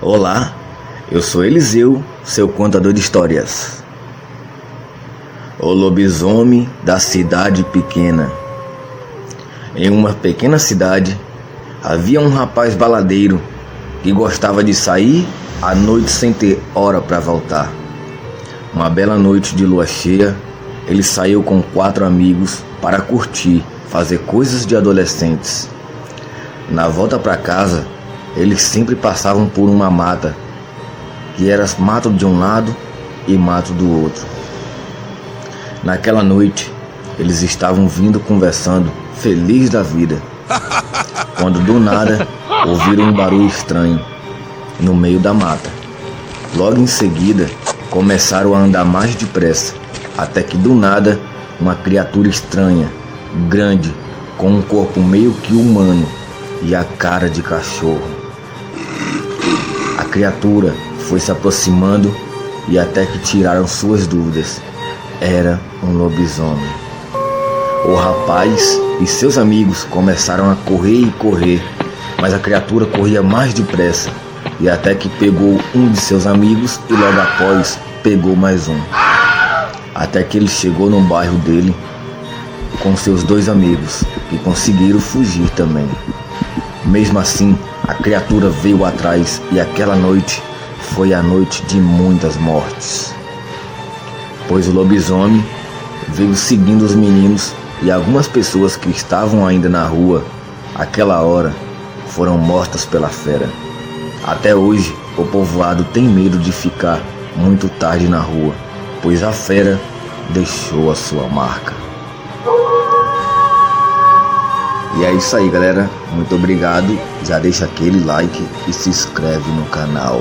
Olá, eu sou Eliseu, seu contador de histórias. O lobisomem da cidade pequena. Em uma pequena cidade havia um rapaz baladeiro que gostava de sair à noite sem ter hora para voltar. Uma bela noite de lua cheia, ele saiu com quatro amigos para curtir, fazer coisas de adolescentes. Na volta para casa, eles sempre passavam por uma mata, que era mato de um lado e mato do outro. Naquela noite, eles estavam vindo conversando, felizes da vida, quando do nada ouviram um barulho estranho no meio da mata. Logo em seguida, começaram a andar mais depressa, até que do nada, uma criatura estranha, grande, com um corpo meio que humano e a cara de cachorro, criatura foi se aproximando e até que tiraram suas dúvidas. Era um lobisomem. O rapaz e seus amigos começaram a correr e correr, mas a criatura corria mais depressa e até que pegou um de seus amigos e logo após pegou mais um. Até que ele chegou no bairro dele com seus dois amigos, que conseguiram fugir também. Mesmo assim, a criatura veio atrás e aquela noite foi a noite de muitas mortes. Pois o lobisomem veio seguindo os meninos e algumas pessoas que estavam ainda na rua, aquela hora, foram mortas pela fera. Até hoje, o povoado tem medo de ficar muito tarde na rua, pois a fera deixou a sua marca. E é isso aí, galera. Muito obrigado. Já deixa aquele like e se inscreve no canal.